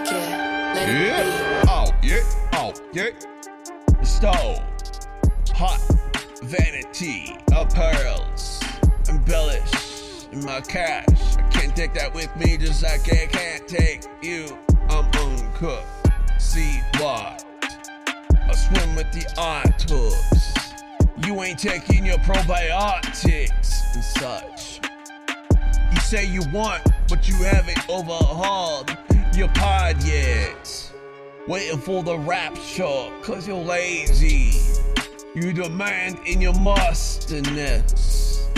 Fuck yeah, let it Yeah. Oh, yeah. Oh, yeah. Stole. Hot. Vanity. Apparels. Embellish. In my cash. I can't take that with me just like I can't take you. I'm uncooked. See what? I swim with the octopus. You ain't taking your probiotics and such. You say you want, but you haven't overhauled your pod yet. Waiting for the rapture, cause you're lazy. You demand in your mustiness.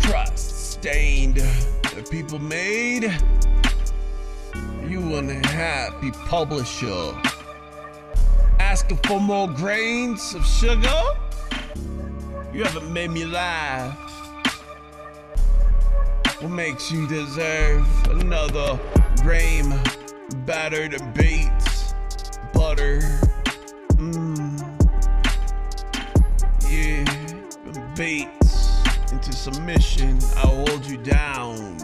Trust stained, the people made. You unhappy publisher. Asking for more grains of sugar? You haven't made me laugh. What makes you deserve another grain battered beets, butter? Mmm. Yeah, beets into submission. I'll hold you down.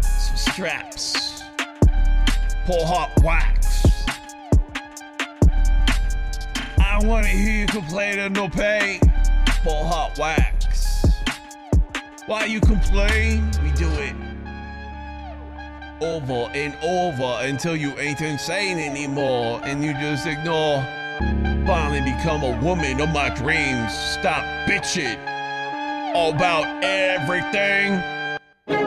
Some straps. Pour hot wax. I wanna hear you complain of no pain. Pour hot wax. Why you complain? We do it over and over until you ain't insane anymore and you just ignore. Finally become a woman of my dreams. Stop bitching about everything.